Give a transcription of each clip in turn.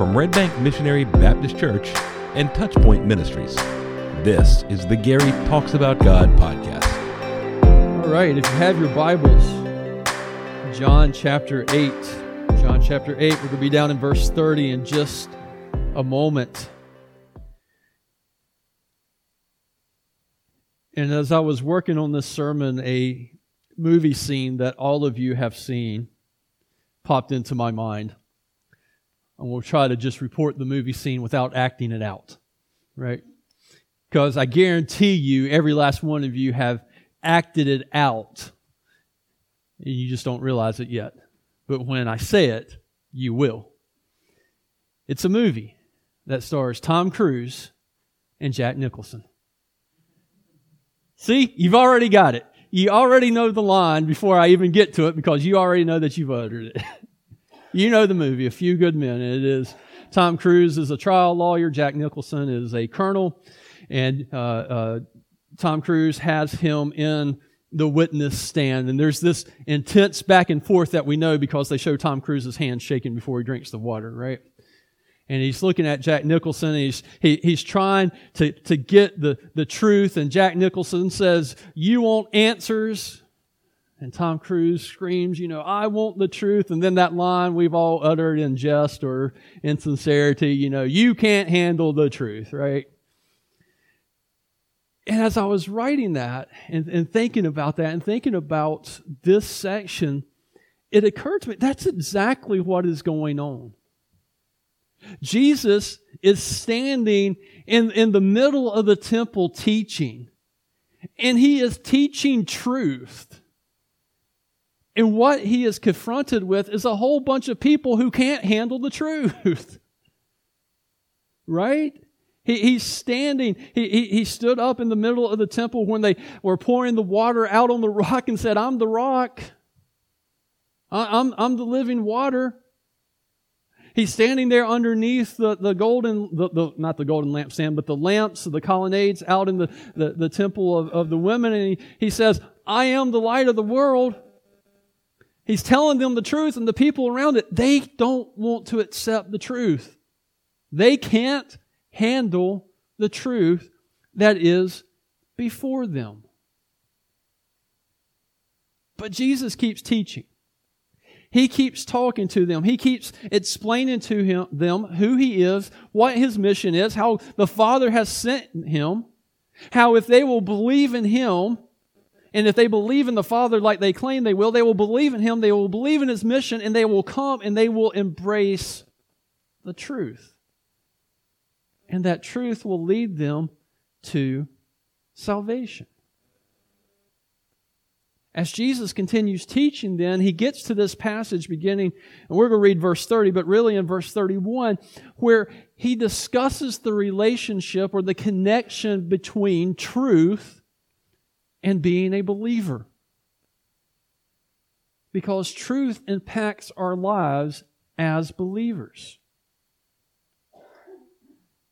from Red Bank Missionary Baptist Church and Touchpoint Ministries. This is the Gary Talks About God podcast. All right, if you have your Bibles, John chapter 8. John chapter 8, we're going to be down in verse 30 in just a moment. And as I was working on this sermon, a movie scene that all of you have seen popped into my mind. And we'll try to just report the movie scene without acting it out, right? Because I guarantee you, every last one of you have acted it out. And you just don't realize it yet. But when I say it, you will. It's a movie that stars Tom Cruise and Jack Nicholson. See, you've already got it. You already know the line before I even get to it because you already know that you've uttered it. you know the movie, A Few Good Men. It is Tom Cruise is a trial lawyer. Jack Nicholson is a colonel. And uh, uh, Tom Cruise has him in the witness stand. And there's this intense back and forth that we know because they show Tom Cruise's hand shaking before he drinks the water, right? and he's looking at Jack Nicholson he's, he, he's trying to, to get the, the truth. And Jack Nicholson says, You want answers? And Tom Cruise screams, You know, I want the truth. And then that line we've all uttered in jest or insincerity, you know, you can't handle the truth, right? And as I was writing that and, and thinking about that and thinking about this section, it occurred to me that's exactly what is going on. Jesus is standing in, in the middle of the temple teaching, and he is teaching truth. And what he is confronted with is a whole bunch of people who can't handle the truth. right? He, he's standing, he, he, he stood up in the middle of the temple when they were pouring the water out on the rock and said, I'm the rock. I, I'm, I'm the living water. He's standing there underneath the, the golden, the, the, not the golden lampstand, but the lamps, the colonnades out in the, the, the temple of, of the women. And he, he says, I am the light of the world. He's telling them the truth, and the people around it, they don't want to accept the truth. They can't handle the truth that is before them. But Jesus keeps teaching. He keeps talking to them. He keeps explaining to him, them who he is, what his mission is, how the Father has sent him, how if they will believe in him, and if they believe in the Father like they claim they will, they will believe in him, they will believe in his mission, and they will come and they will embrace the truth. And that truth will lead them to salvation. As Jesus continues teaching, then, he gets to this passage beginning, and we're going to read verse 30, but really in verse 31, where he discusses the relationship or the connection between truth and being a believer. Because truth impacts our lives as believers.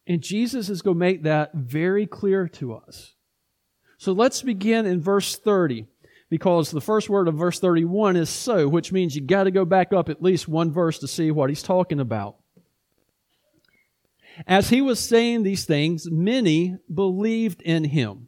And Jesus is going to make that very clear to us. So let's begin in verse 30 because the first word of verse 31 is so, which means you got to go back up at least one verse to see what he's talking about. As he was saying these things, many believed in him.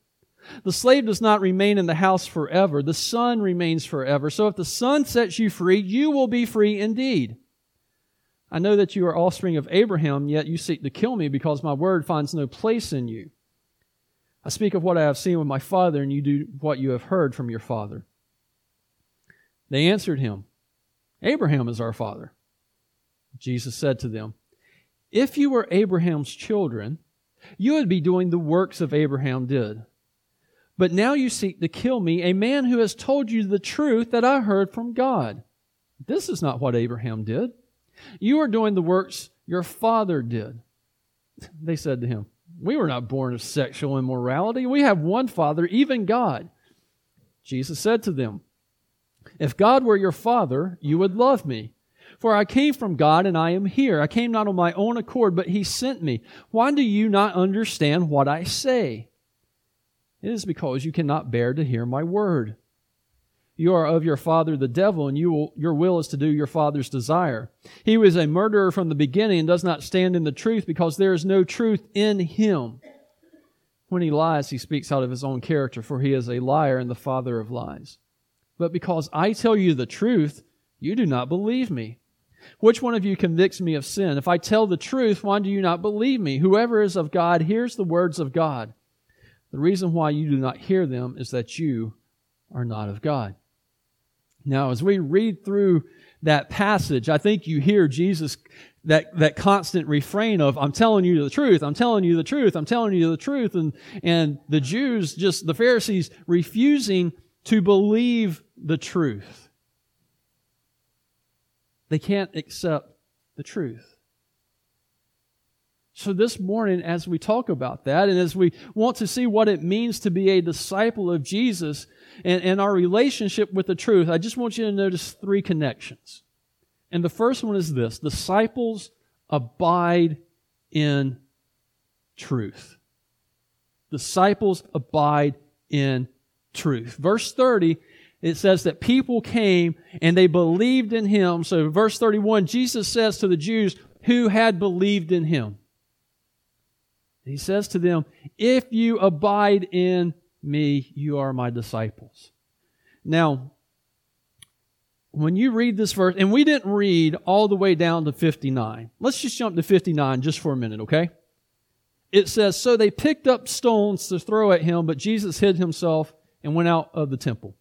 The slave does not remain in the house forever, the son remains forever. So if the son sets you free, you will be free indeed. I know that you are offspring of Abraham, yet you seek to kill me because my word finds no place in you. I speak of what I have seen with my father, and you do what you have heard from your father. They answered him, Abraham is our father. Jesus said to them, If you were Abraham's children, you would be doing the works of Abraham did. But now you seek to kill me, a man who has told you the truth that I heard from God. This is not what Abraham did. You are doing the works your father did. They said to him, We were not born of sexual immorality. We have one Father, even God. Jesus said to them, If God were your Father, you would love me. For I came from God and I am here. I came not on my own accord, but He sent me. Why do you not understand what I say? It is because you cannot bear to hear my word. You are of your father the devil, and you will, your will is to do your father's desire. He was a murderer from the beginning and does not stand in the truth because there is no truth in him. When he lies, he speaks out of his own character, for he is a liar and the father of lies. But because I tell you the truth, you do not believe me. Which one of you convicts me of sin? If I tell the truth, why do you not believe me? Whoever is of God hears the words of God. The reason why you do not hear them is that you are not of God. Now, as we read through that passage, I think you hear Jesus, that, that constant refrain of, I'm telling you the truth, I'm telling you the truth, I'm telling you the truth. And, and the Jews, just the Pharisees, refusing to believe the truth. They can't accept the truth. So, this morning, as we talk about that, and as we want to see what it means to be a disciple of Jesus and, and our relationship with the truth, I just want you to notice three connections. And the first one is this disciples abide in truth. Disciples abide in truth. Verse 30, it says that people came and they believed in him. So, verse 31, Jesus says to the Jews who had believed in him, he says to them, If you abide in me, you are my disciples. Now, when you read this verse, and we didn't read all the way down to 59. Let's just jump to 59 just for a minute, okay? It says, So they picked up stones to throw at him, but Jesus hid himself and went out of the temple.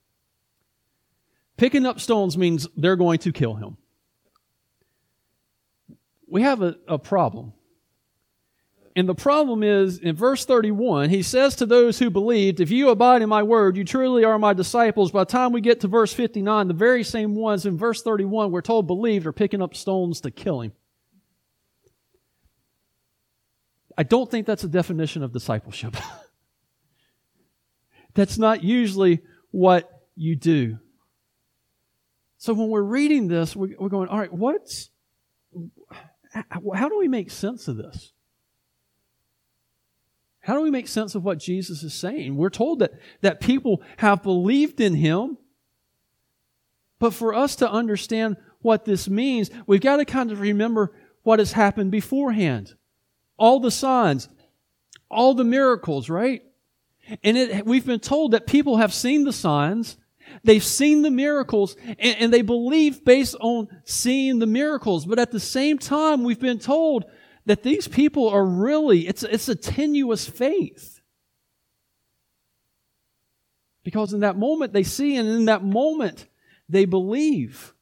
Picking up stones means they're going to kill him. We have a, a problem and the problem is in verse 31, he says to those who believed, If you abide in my word, you truly are my disciples. By the time we get to verse 59, the very same ones in verse 31 we're told believed are picking up stones to kill him. I don't think that's a definition of discipleship. that's not usually what you do. So when we're reading this, we're going, all right, what's, how do we make sense of this? How do we make sense of what Jesus is saying? We're told that, that people have believed in him. But for us to understand what this means, we've got to kind of remember what has happened beforehand. All the signs, all the miracles, right? And it, we've been told that people have seen the signs, they've seen the miracles, and, and they believe based on seeing the miracles. But at the same time, we've been told that these people are really, it's, it's a tenuous faith. Because in that moment they see, and in that moment they believe.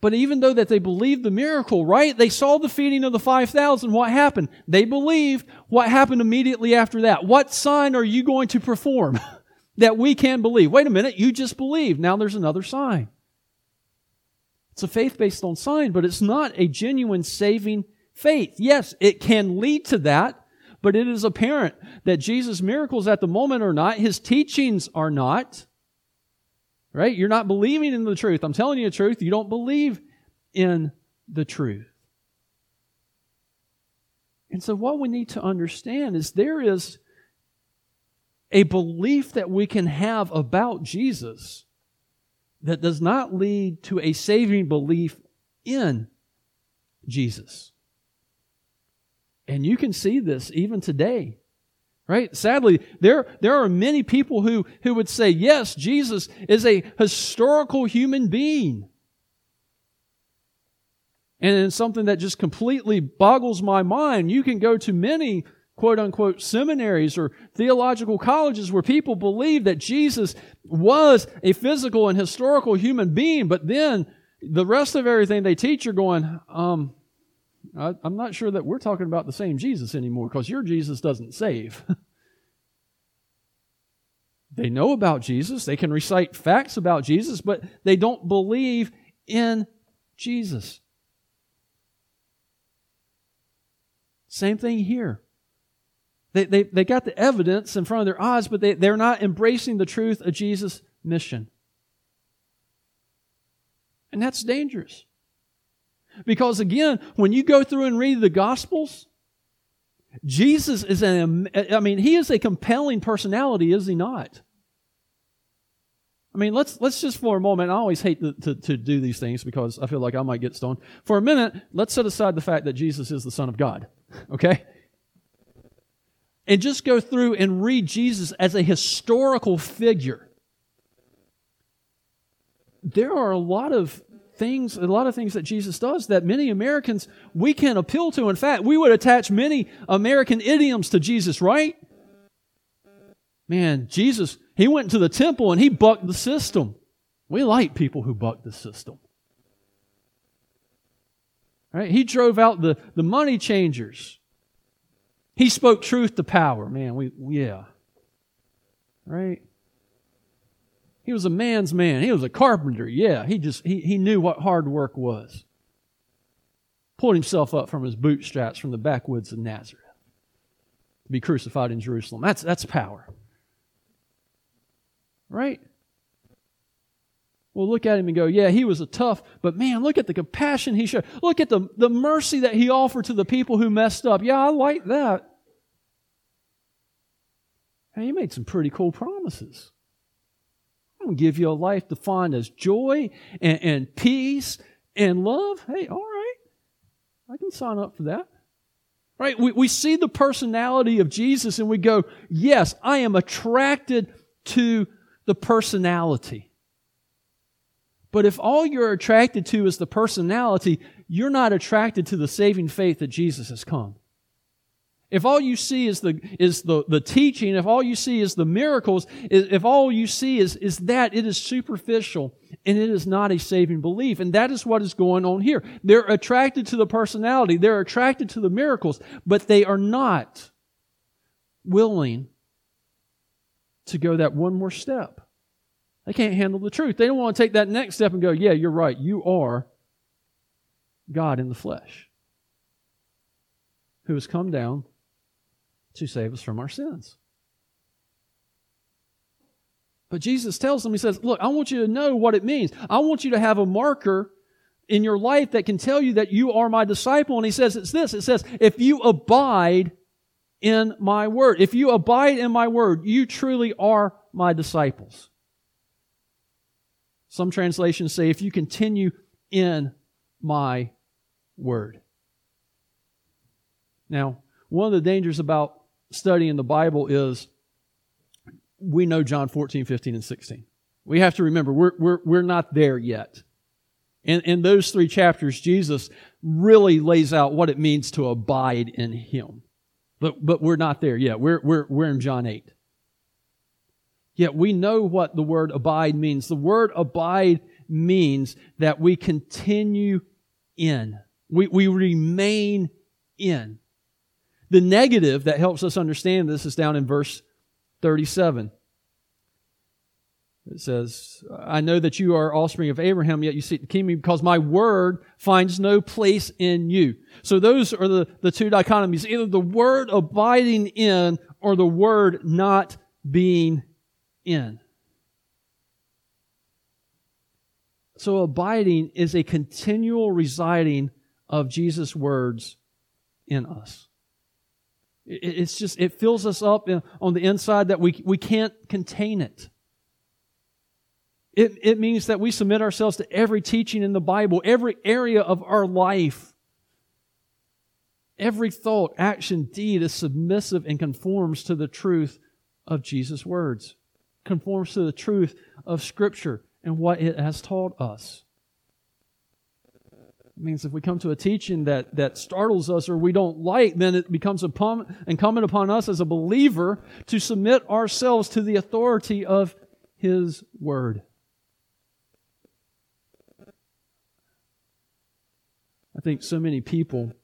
But even though that they believed the miracle, right? They saw the feeding of the 5,000. What happened? They believed. What happened immediately after that? What sign are you going to perform that we can believe? Wait a minute. You just believed. Now there's another sign. It's a faith based on sign, but it's not a genuine saving faith. Yes, it can lead to that, but it is apparent that Jesus' miracles at the moment are not, his teachings are not. Right? You're not believing in the truth. I'm telling you the truth. You don't believe in the truth. And so, what we need to understand is there is a belief that we can have about Jesus that does not lead to a saving belief in Jesus. And you can see this even today. Right? Sadly, there, there are many people who, who would say, yes, Jesus is a historical human being. And something that just completely boggles my mind. You can go to many quote unquote seminaries or theological colleges where people believe that Jesus was a physical and historical human being, but then the rest of everything they teach are going, um, I, am not sure that we're talking about the same Jesus anymore because your Jesus doesn't save. they know about Jesus, they can recite facts about Jesus, but they don't believe in Jesus. Same thing here. They, they, they got the evidence in front of their eyes, but they, they're not embracing the truth of Jesus' mission. And that's dangerous. Because again, when you go through and read the Gospels, Jesus is an, I mean, he is a compelling personality, is he not? I mean, let's, let's just for a moment, I always hate to, to, to, do these things because I feel like I might get stoned. For a minute, let's set aside the fact that Jesus is the Son of God, okay? And just go through and read Jesus as a historical figure. There are a lot of things, a lot of things that Jesus does that many Americans we can appeal to. In fact, we would attach many American idioms to Jesus, right? Man, Jesus, he went to the temple and he bucked the system. We like people who buck the system. Right? He drove out the, the money changers. He spoke truth to power. Man, we yeah. Right? He was a man's man. He was a carpenter. Yeah, he just he, he knew what hard work was. Pulled himself up from his bootstraps from the backwoods of Nazareth to be crucified in Jerusalem. That's that's power. Right? We'll look at him and go, yeah, he was a tough, but man, look at the compassion he showed. Look at the, the mercy that he offered to the people who messed up. Yeah, I like that. And he made some pretty cool promises. Going to give you a life defined as joy and, and peace and love. Hey, all right. I can sign up for that. Right? We, we see the personality of Jesus and we go, yes, I am attracted to the personality. But if all you're attracted to is the personality, you're not attracted to the saving faith that Jesus has come. If all you see is the, is the, the teaching, if all you see is the miracles, if all you see is, is that, it is superficial and it is not a saving belief. And that is what is going on here. They're attracted to the personality, they're attracted to the miracles, but they are not willing to go that one more step. They can't handle the truth. They don't want to take that next step and go, yeah, you're right. You are God in the flesh who has come down to save us from our sins. But Jesus tells them, He says, Look, I want you to know what it means. I want you to have a marker in your life that can tell you that you are my disciple. And He says, It's this it says, If you abide in my word, if you abide in my word, you truly are my disciples. Some translations say, If you continue in my word. Now, one of the dangers about studying the Bible is we know John 14, 15, and 16. We have to remember we're, we're, we're not there yet. In, in those three chapters, Jesus really lays out what it means to abide in Him. But, but we're not there yet. We're, we're, we're in John 8. Yet we know what the word abide means. The word abide means that we continue in. We, we remain in. The negative that helps us understand this is down in verse 37. It says, I know that you are offspring of Abraham, yet you seek to keep me because my word finds no place in you. So those are the, the two dichotomies, either the word abiding in or the word not being in. So abiding is a continual residing of Jesus' words in us. It's just, it fills us up on the inside that we, we can't contain it. it. It means that we submit ourselves to every teaching in the Bible, every area of our life. Every thought, action, deed is submissive and conforms to the truth of Jesus' words, conforms to the truth of Scripture and what it has taught us. Means if we come to a teaching that, that startles us or we don't like, then it becomes incumbent upon us as a believer to submit ourselves to the authority of His Word. I think so many people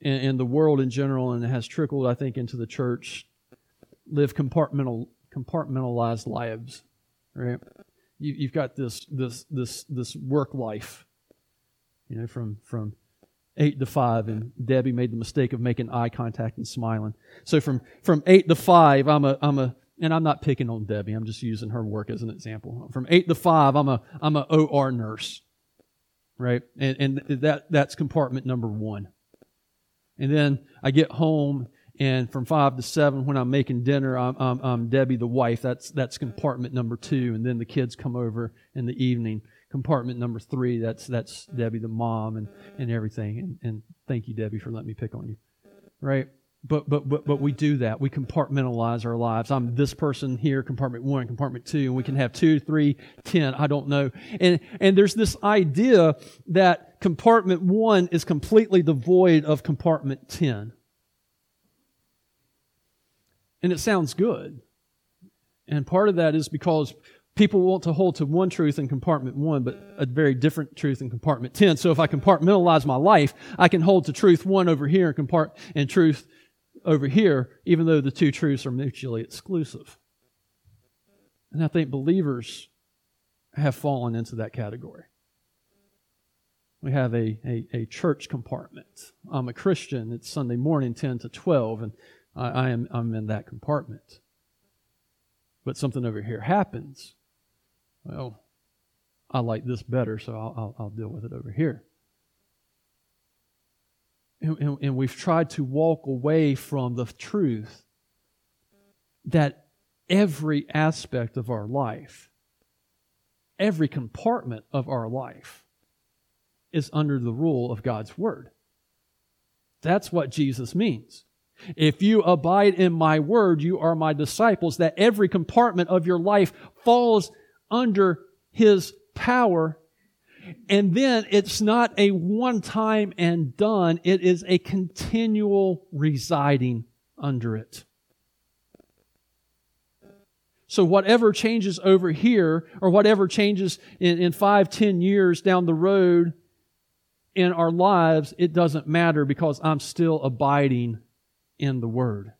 in, in the world in general, and it has trickled, I think, into the church, live compartmental, compartmentalized lives. Right? You, you've got this this this this work life you know, from, from eight to five, and Debbie made the mistake of making eye contact and smiling. So from from eight to five, I'm a I'm a and I'm not picking on Debbie. I'm just using her work as an example. From eight to five, I'm a I'm a OR nurse, right? And and that that's compartment number one. And then I get home, and from five to seven, when I'm making dinner, I'm, I'm, I'm Debbie the wife. That's that's compartment number two. And then the kids come over in the evening. Compartment number three. That's that's Debbie the mom and and everything. And and thank you, Debbie, for letting me pick on you, right? But, but, but, but we do that. We compartmentalize our lives. I'm this person here, compartment one, compartment two, and we can have two, three, ten, I don't know. And, and there's this idea that compartment one is completely devoid of compartment 10. And it sounds good. And part of that is because people want to hold to one truth in compartment one, but a very different truth in compartment 10. So if I compartmentalize my life, I can hold to truth one over here and compart and truth over here, even though the two truths are mutually exclusive. And I think believers have fallen into that category. We have a, a, a church compartment. I'm a Christian. It's Sunday morning, 10 to 12, and I, I am I'm in that compartment. But something over here happens. Well, I like this better, so I'll, I'll, I'll deal with it over here. And, and, and we've tried to walk away from the truth that every aspect of our life, every compartment of our life, is under the rule of God's Word. That's what Jesus means. If you abide in my word, you are my disciples, that every compartment of your life falls under his power and then it's not a one time and done, it is a continual residing under it. So whatever changes over here, or whatever changes in, in five, ten years down the road in our lives, it doesn't matter because I'm still abiding in the Word.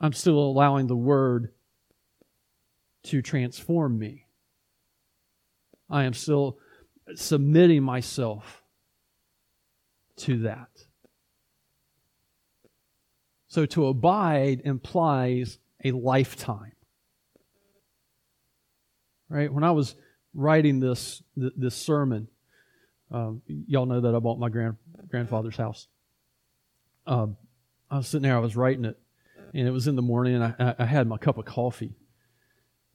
I'm still allowing the Word to transform me. I am still submitting myself to that. So to abide implies a lifetime. Right? When I was writing this this sermon, um, y'all know that I bought my grand grandfather's house. Um, I was sitting there, I was writing it, and it was in the morning, and I, I had my cup of coffee,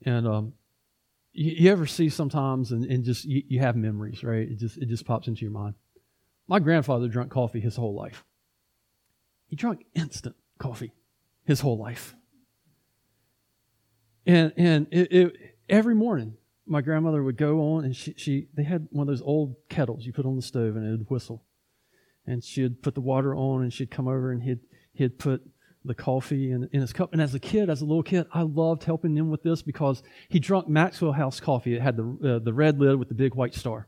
and um, you, you ever see sometimes and, and just you, you have memories, right? It just it just pops into your mind. My grandfather drank coffee his whole life. He drank instant coffee his whole life. And and it, it, every morning, my grandmother would go on and she, she they had one of those old kettles you put on the stove and it would whistle. And she'd put the water on and she'd come over and he'd he'd put the coffee in, in his cup. And as a kid, as a little kid, I loved helping him with this because he drunk Maxwell House coffee. It had the uh, the red lid with the big white star.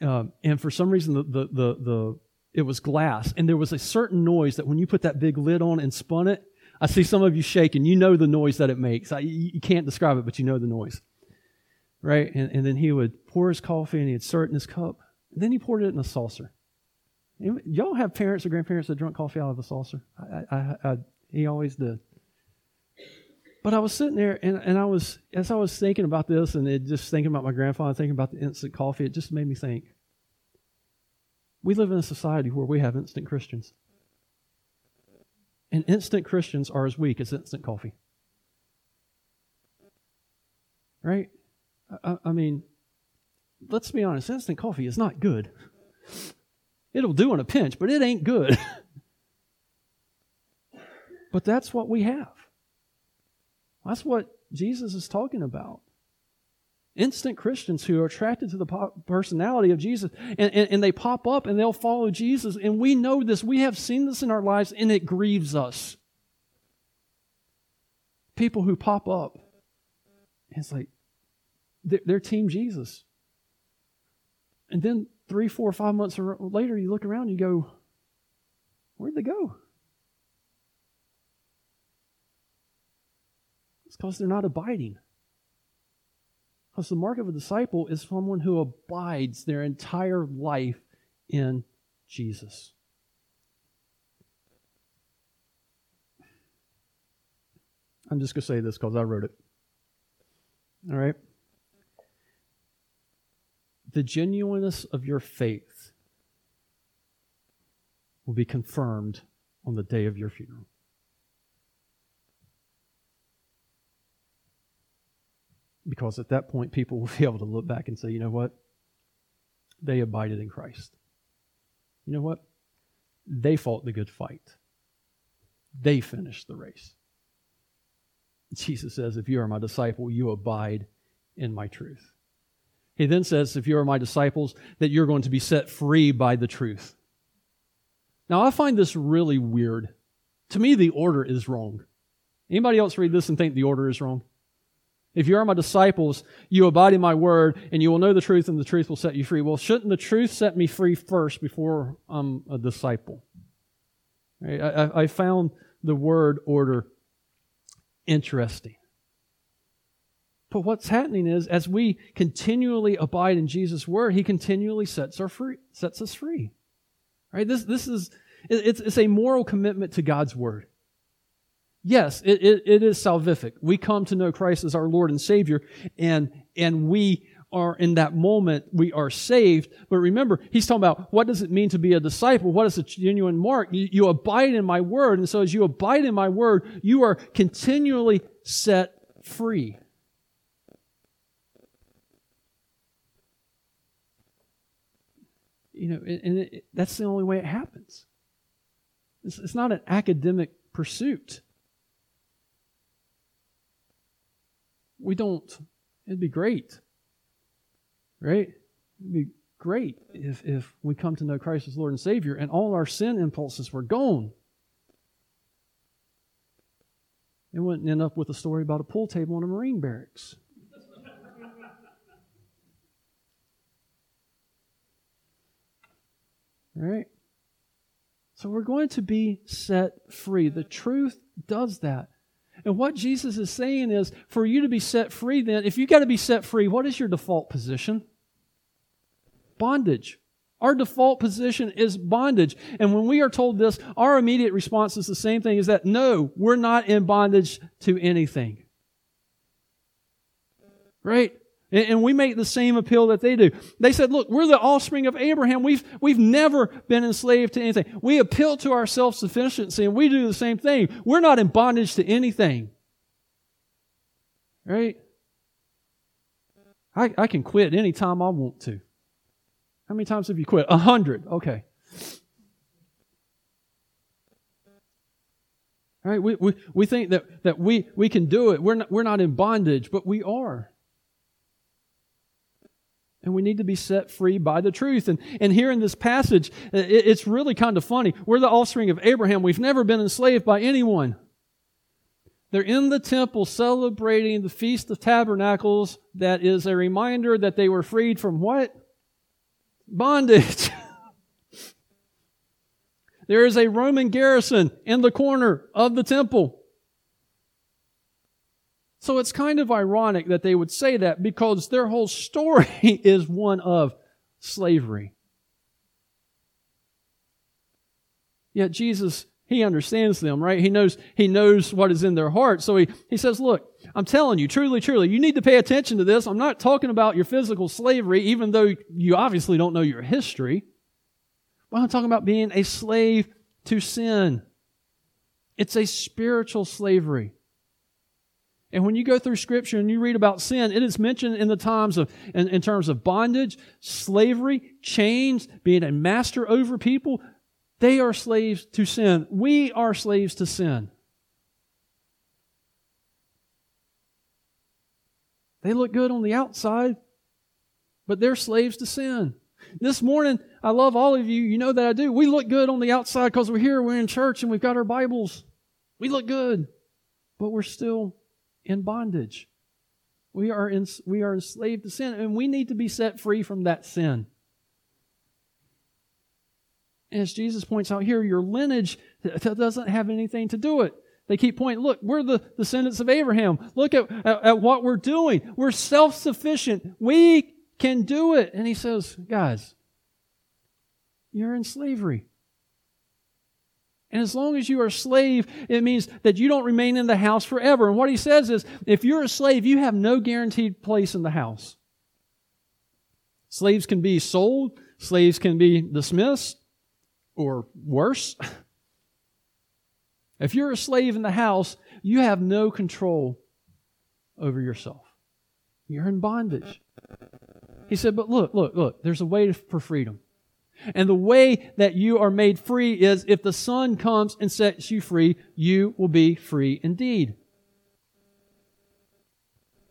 Um, and for some reason, the, the, the, the, it was glass. And there was a certain noise that when you put that big lid on and spun it, I see some of you shaking. You know the noise that it makes. I, you can't describe it, but you know the noise. Right? And, and then he would pour his coffee and he'd stir it in his cup. And then he poured it in a saucer. Y'all have parents or grandparents that drunk coffee out of a saucer? I, I, I, he always did. But I was sitting there and, and I was, as I was thinking about this and it just thinking about my grandfather, thinking about the instant coffee, it just made me think. We live in a society where we have instant Christians. And instant Christians are as weak as instant coffee. Right? I, I mean, let's be honest, instant coffee is not good. It'll do in a pinch, but it ain't good. but that's what we have. That's what Jesus is talking about. Instant Christians who are attracted to the personality of Jesus and, and, and, they pop up and they'll follow Jesus. And we know this. We have seen this in our lives and it grieves us. People who pop up. It's like they're, they're Team Jesus. And then three, four, five months later, you look around you go, Where'd they go? It's because they're not abiding. Because the mark of a disciple is someone who abides their entire life in Jesus. I'm just going to say this because I wrote it. All right? The genuineness of your faith will be confirmed on the day of your funeral. Because at that point, people will be able to look back and say, you know what? They abided in Christ. You know what? They fought the good fight. They finished the race. Jesus says, If you are my disciple, you abide in my truth. He then says, If you are my disciples, that you're going to be set free by the truth. Now, I find this really weird. To me, the order is wrong. Anybody else read this and think the order is wrong? If you are my disciples, you abide in my word, and you will know the truth, and the truth will set you free. Well, shouldn't the truth set me free first before I'm a disciple? I, found the word order interesting. But what's happening is, as we continually abide in Jesus' word, He continually sets, our free, sets us free. Right? This, this is it's, it's a moral commitment to God's word. Yes, it, it, it is salvific. We come to know Christ as our Lord and Savior, and, and we are in that moment, we are saved. But remember, he's talking about what does it mean to be a disciple? What is a genuine mark? You, you abide in my word. And so as you abide in my word, you are continually set free. You know, and it, that's the only way it happens. It's, it's not an academic pursuit. We don't, it'd be great Right? It'd be great if, if we come to know Christ as Lord and Savior and all our sin impulses were gone. It wouldn't end up with a story about a pool table in a Marine barracks. Right? So we're going to be set free. The truth does that. And what Jesus is saying is for you to be set free, then, if you got to be set free, what is your default position? Bondage. Our default position is bondage. And when we are told this, our immediate response is the same thing is that no, we're not in bondage to anything. Right? And we make the same appeal that they do. They said, look, we're the offspring of Abraham. We've, we've never been enslaved to anything. We appeal to our self-sufficiency and we do the same thing. We're not in bondage to anything. Right? I, I can quit anytime I want to. How many times have you quit? A hundred. Okay. Right, we, we, we think that, that we, we can do it. We're not, we're not in bondage, but we are. And we need to be set free by the truth. And, and here in this passage, it, it's really kind of funny. We're the offspring of Abraham. We've never been enslaved by anyone. They're in the temple celebrating the Feast of Tabernacles. That is a reminder that they were freed from what? Bondage. there is a Roman garrison in the corner of the temple. So it's kind of ironic that they would say that because their whole story is one of slavery. Yet Jesus, he understands them, right? He knows, he knows what is in their heart. So he, he says, look, I'm telling you, truly, truly, you need to pay attention to this. I'm not talking about your physical slavery, even though you obviously don't know your history. But I'm talking about being a slave to sin. It's a spiritual slavery. And when you go through scripture and you read about sin, it is mentioned in the times of, in, in, terms of bondage, slavery, chains, being a master over people. They are slaves to sin. We are slaves to sin. They look good on the outside, but they're slaves to sin. This morning, I love all of you. You know that I do. We look good on the outside because we're here, we're in church, and we've got our Bibles. We look good, but we're still in bondage. We are, in, we are enslaved to sin, and we need to be set free from that sin. As Jesus points out here, your lineage doesn't have anything to do it. They keep pointing, look, we're the descendants of Abraham. Look at, at, at what we're doing. We're self sufficient. We can do it. And he says, guys, you're in slavery. And as long as you are a slave, it means that you don't remain in the house forever. And what he says is if you're a slave, you have no guaranteed place in the house. Slaves can be sold, slaves can be dismissed, or worse. If you're a slave in the house, you have no control over yourself. You're in bondage. He said, But look, look, look, there's a way for freedom. And the way that you are made free is if the Son comes and sets you free, you will be free indeed.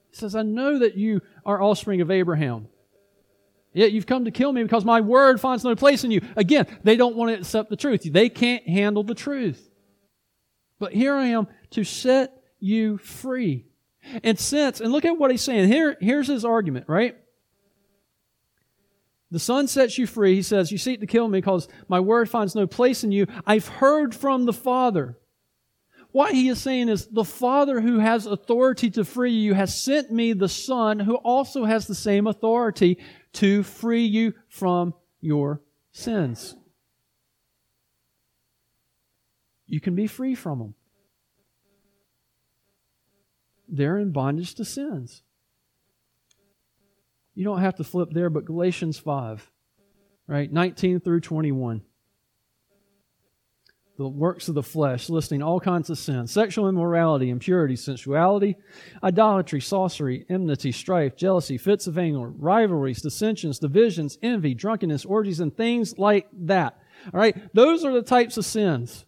He says, I know that you are offspring of Abraham. Yet you've come to kill me because my word finds no place in you. Again, they don't want to accept the truth. They can't handle the truth. But here I am to set you free. And since, and look at what he's saying. Here, here's his argument, right? The Son sets you free. He says, You seek to kill me because my word finds no place in you. I've heard from the Father. What he is saying is, the Father who has authority to free you has sent me the Son who also has the same authority to free you from your sins. You can be free from them. They're in bondage to sins. You don't have to flip there, but Galatians 5, right? 19 through 21. The works of the flesh, listing all kinds of sins sexual immorality, impurity, sensuality, idolatry, sorcery, enmity, strife, jealousy, fits of anger, rivalries, dissensions, divisions, envy, drunkenness, orgies, and things like that. All right? Those are the types of sins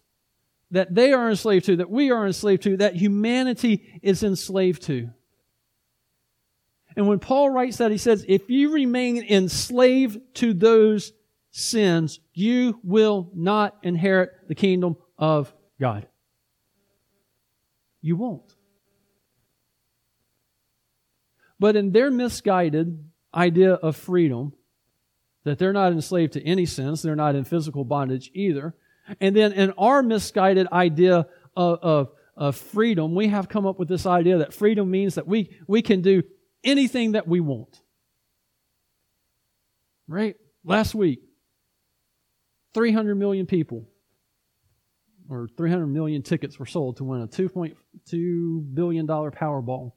that they are enslaved to, that we are enslaved to, that humanity is enslaved to. And when Paul writes that, he says, if you remain enslaved to those sins, you will not inherit the kingdom of God. You won't. But in their misguided idea of freedom, that they're not enslaved to any sins, they're not in physical bondage either. And then in our misguided idea of, of, of freedom, we have come up with this idea that freedom means that we, we can do anything that we want. Right? Last week, 300 million people, or 300 million tickets were sold to win a $2.2 billion Powerball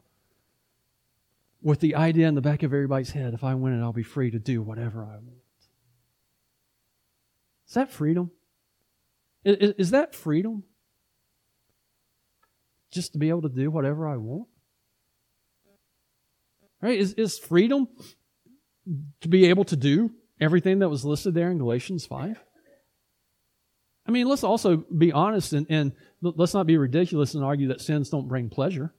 with the idea in the back of everybody's head if I win it, I'll be free to do whatever I want. Is that freedom? Is, is that freedom? Just to be able to do whatever I want? Right? Is, is freedom to be able to do everything that was listed there in Galatians 5? I mean, let's also be honest and, and let's not be ridiculous and argue that sins don't bring pleasure.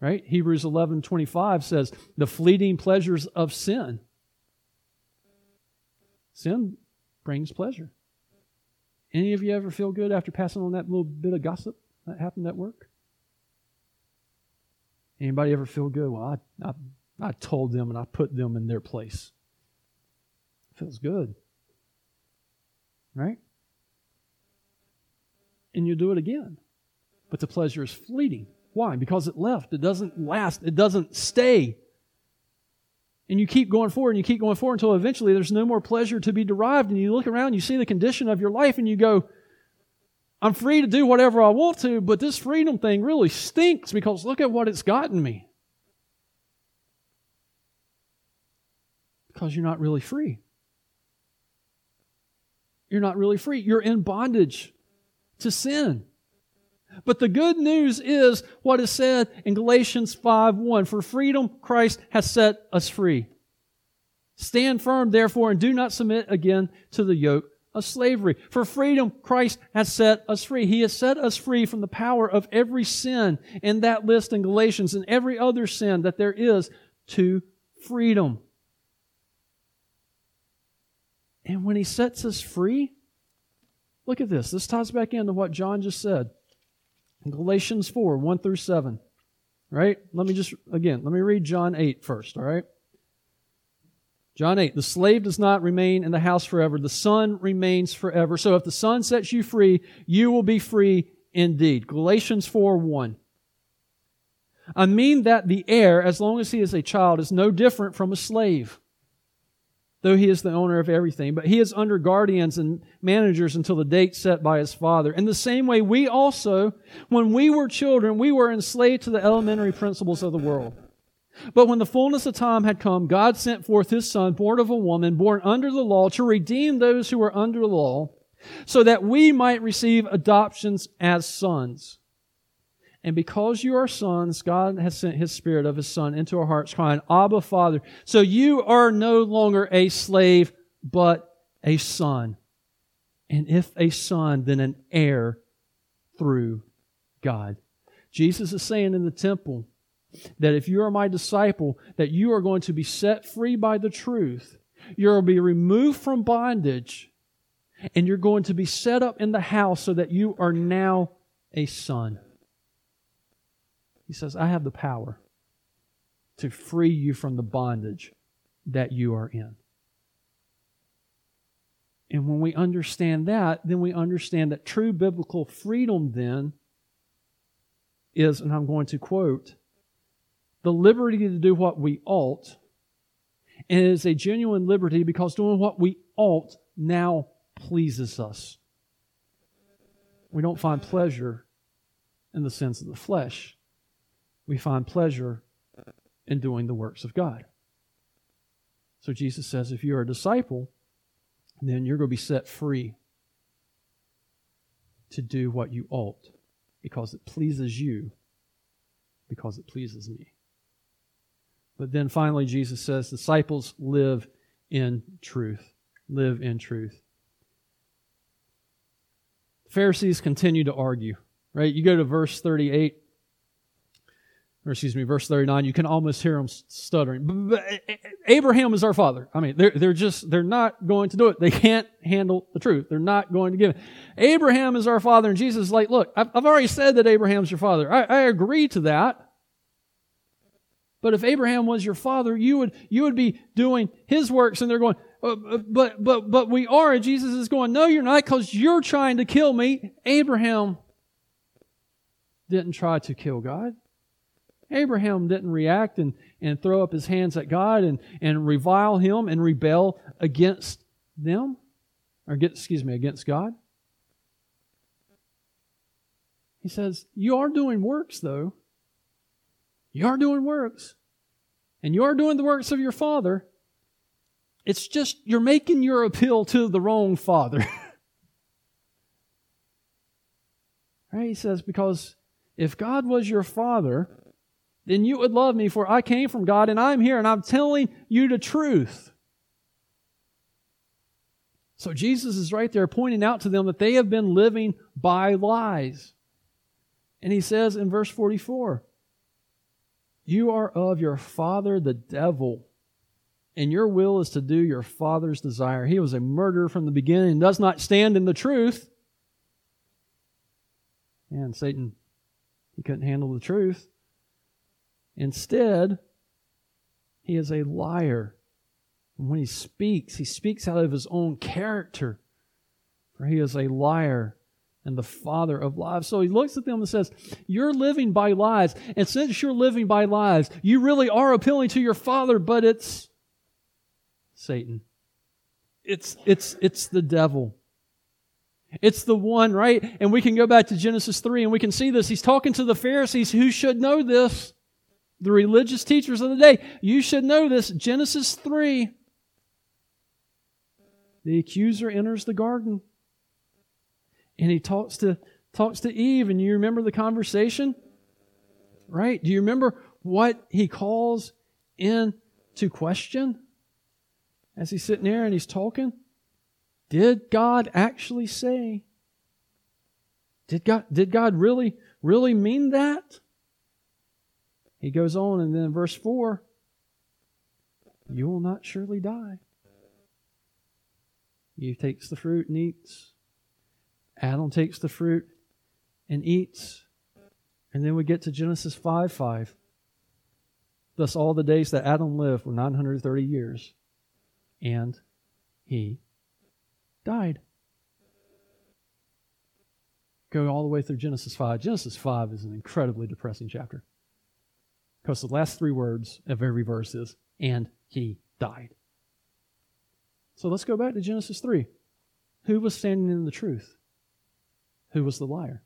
Right? Hebrews 11 25 says, the fleeting pleasures of sin. Sin brings pleasure. Any of you ever feel good after passing on that little bit of gossip that happened at work? Anybody ever feel good? Well, I, I, I told them and I put them in their place. Feels good. Right? And you do it again. But the pleasure is fleeting. Why? Because it left. It doesn't last. It doesn't stay. And you keep going forward and you keep going forward until eventually there's no more pleasure to be derived. And you look around, you see the condition of your life, and you go, I'm free to do whatever I want to, but this freedom thing really stinks because look at what it's gotten me. Because you're not really free. You're not really free. You're in bondage to sin. But the good news is what is said in Galatians 5:1 For freedom Christ has set us free. Stand firm therefore and do not submit again to the yoke of slavery. For freedom Christ has set us free. He has set us free from the power of every sin in that list in Galatians and every other sin that there is to freedom. And when he sets us free, look at this. This ties back into what John just said. Galatians 4, 1 through 7. Right? Let me just, again, let me read John 8 first, all right? John 8, the slave does not remain in the house forever. The son remains forever. So if the son sets you free, you will be free indeed. Galatians 4, 1. I mean that the heir, as long as he is a child, is no different from a slave though he is the owner of everything. But he is under guardians and managers until the date set by his father. In the same way, we also, when we were children, we were enslaved to the elementary principles of the world. But when the fullness of time had come, God sent forth his son, born of a woman, born under the law, to redeem those who were under the law, so that we might receive adoptions as sons. And because you are sons, God has sent his spirit of his son into our hearts, crying, Abba, Father. So you are no longer a slave, but a son. And if a son, then an heir through God. Jesus is saying in the temple that if you are my disciple, that you are going to be set free by the truth. You'll be removed from bondage and you're going to be set up in the house so that you are now a son. He says, I have the power to free you from the bondage that you are in. And when we understand that, then we understand that true biblical freedom then is, and I'm going to quote, the liberty to do what we ought. And it is a genuine liberty because doing what we ought now pleases us. We don't find pleasure in the sins of the flesh we find pleasure in doing the works of God. So Jesus says if you're a disciple, then you're going to be set free to do what you ought because it pleases you, because it pleases me. But then finally, Jesus says, disciples live in truth. Live in truth. Pharisees continue to argue, right? You go to verse 38 or excuse me, verse 39, you can almost hear them stuttering. Abraham is our father. I mean, they're, they're just, they're not going to do it. They can't handle the truth. They're not going to give it. Abraham is our father, and Jesus is like, look, I've, I've already said that Abraham's your father. I, I agree to that. But if Abraham was your father, you would, you would be doing his works, and they're going, uh, uh but, but, but we are. And Jesus is going, no, you're not, because you're trying to kill me. Abraham didn't try to kill God. Abraham didn't react and, and throw up his hands at God and, and revile him and rebel against them, or get, excuse me, against God. He says, You are doing works, though. You are doing works. And you are doing the works of your father. It's just you're making your appeal to the wrong father. right? He says, Because if God was your father, then you would love me, for I came from God and I'm here and I'm telling you the truth. So Jesus is right there pointing out to them that they have been living by lies. And he says in verse 44 You are of your father, the devil, and your will is to do your father's desire. He was a murderer from the beginning and does not stand in the truth. And Satan, he couldn't handle the truth. Instead, he is a liar. And when he speaks, he speaks out of his own character, for he is a liar and the father of lies. So he looks at them and says, You're living by lies. And since you're living by lies, you really are appealing to your father, but it's Satan. It's, it's, it's the devil. It's the one, right? And we can go back to Genesis 3 and we can see this. He's talking to the Pharisees who should know this the religious teachers of the day. You should know this. Genesis 3. The accuser enters the garden. And he talks to talks to Eve, and you remember the conversation? Right? Do you remember what he calls in to question? As he's sitting there and he's talking? Did God actually say? Did God did God really, really mean that? He goes on, and then verse 4 you will not surely die. Eve takes the fruit and eats. Adam takes the fruit and eats. And then we get to Genesis 5 5. Thus, all the days that Adam lived were 930 years, and he died. Go all the way through Genesis 5. Genesis 5 is an incredibly depressing chapter. Because the last three words of every verse is, and he died. So let's go back to Genesis 3. Who was standing in the truth? Who was the liar?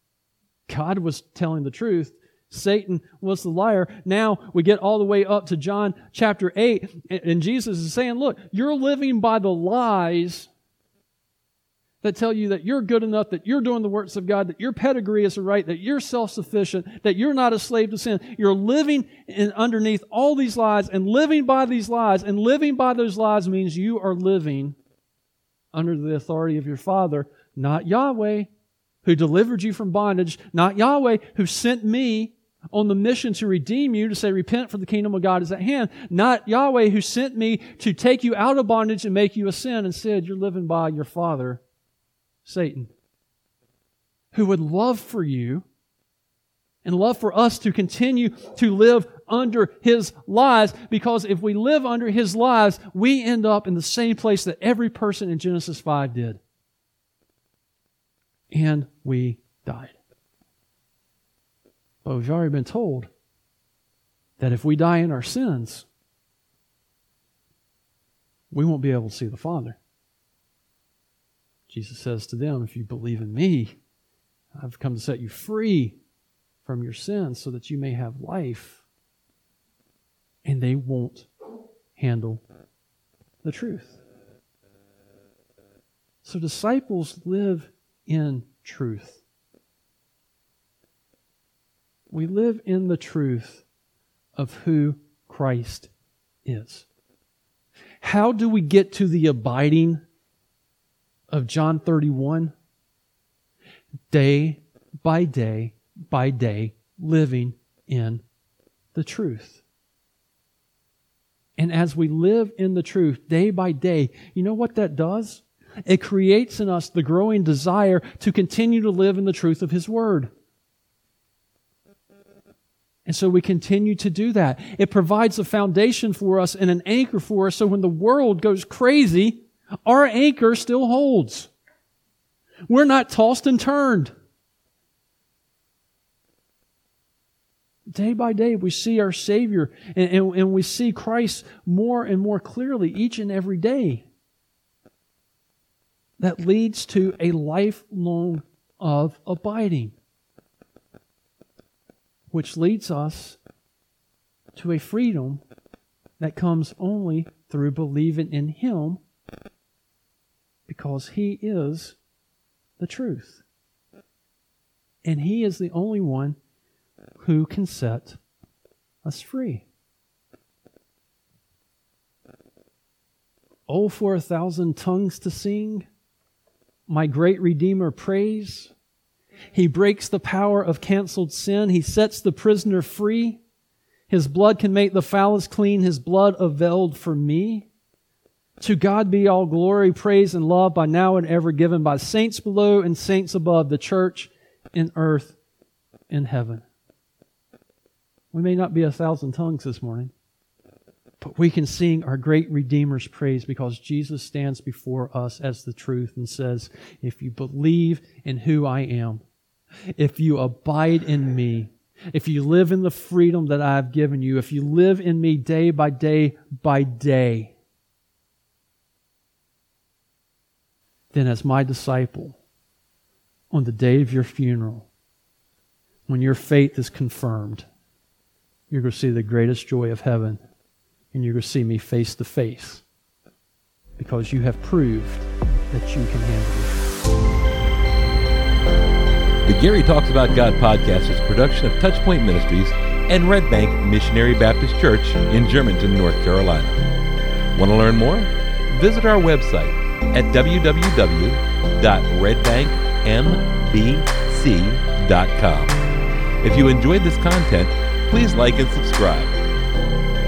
God was telling the truth. Satan was the liar. Now we get all the way up to John chapter 8, and Jesus is saying, Look, you're living by the lies that tell you that you're good enough, that you're doing the works of God, that your pedigree is right, that you're self sufficient, that you're not a slave to sin. You're living in, underneath all these lies and living by these lies. And living by those lies means you are living under the authority of your Father, not Yahweh, who delivered you from bondage, not Yahweh, who sent me on the mission to redeem you, to say, repent for the kingdom of God is at hand. Not Yahweh who sent me to take you out of bondage and make you a sin. Instead, you're living by your father, Satan, who would love for you and love for us to continue to live under his lies because if we live under his lies, we end up in the same place that every person in Genesis 5 did. And we died. But we've already been told that if we die in our sins, we won't be able to see the Father. Jesus says to them, If you believe in me, I've come to set you free from your sins so that you may have life. And they won't handle the truth. So disciples live in truth. We live in the truth of who Christ is. How do we get to the abiding of John 31? Day by day by day, living in the truth. And as we live in the truth day by day, you know what that does? It creates in us the growing desire to continue to live in the truth of His Word. And so we continue to do that. It provides a foundation for us and an anchor for us so when the world goes crazy, our anchor still holds. We're not tossed and turned. Day by day, we see our Savior and, and, and we see Christ more and more clearly each and every day. That leads to a lifelong of abiding which leads us to a freedom that comes only through believing in Him because He is the truth. And He is the only one who can set us free. Oh, for a thousand tongues to sing, my great Redeemer praise. He breaks the power of canceled sin. He sets the prisoner free. His blood can make the foulest clean. His blood availed for me. To God be all glory, praise, and love by now and ever given by saints below and saints above, the church in earth in heaven. We may not be a thousand tongues this morning, but we can sing our great Redeemer's praise because Jesus stands before us as the truth and says, If you believe in who I am, if you abide in me, if you live in the freedom that I have given you, if you live in me day by day by day, then as my disciple, on the day of your funeral, when your faith is confirmed, you're going to see the greatest joy of heaven, and you're going to see me face to face because you have proved that you can handle it. The Gary Talks About God podcast is a production of Touchpoint Ministries and Red Bank Missionary Baptist Church in Germantown, North Carolina. Want to learn more? Visit our website at www.redbankmbc.com. If you enjoyed this content, please like and subscribe.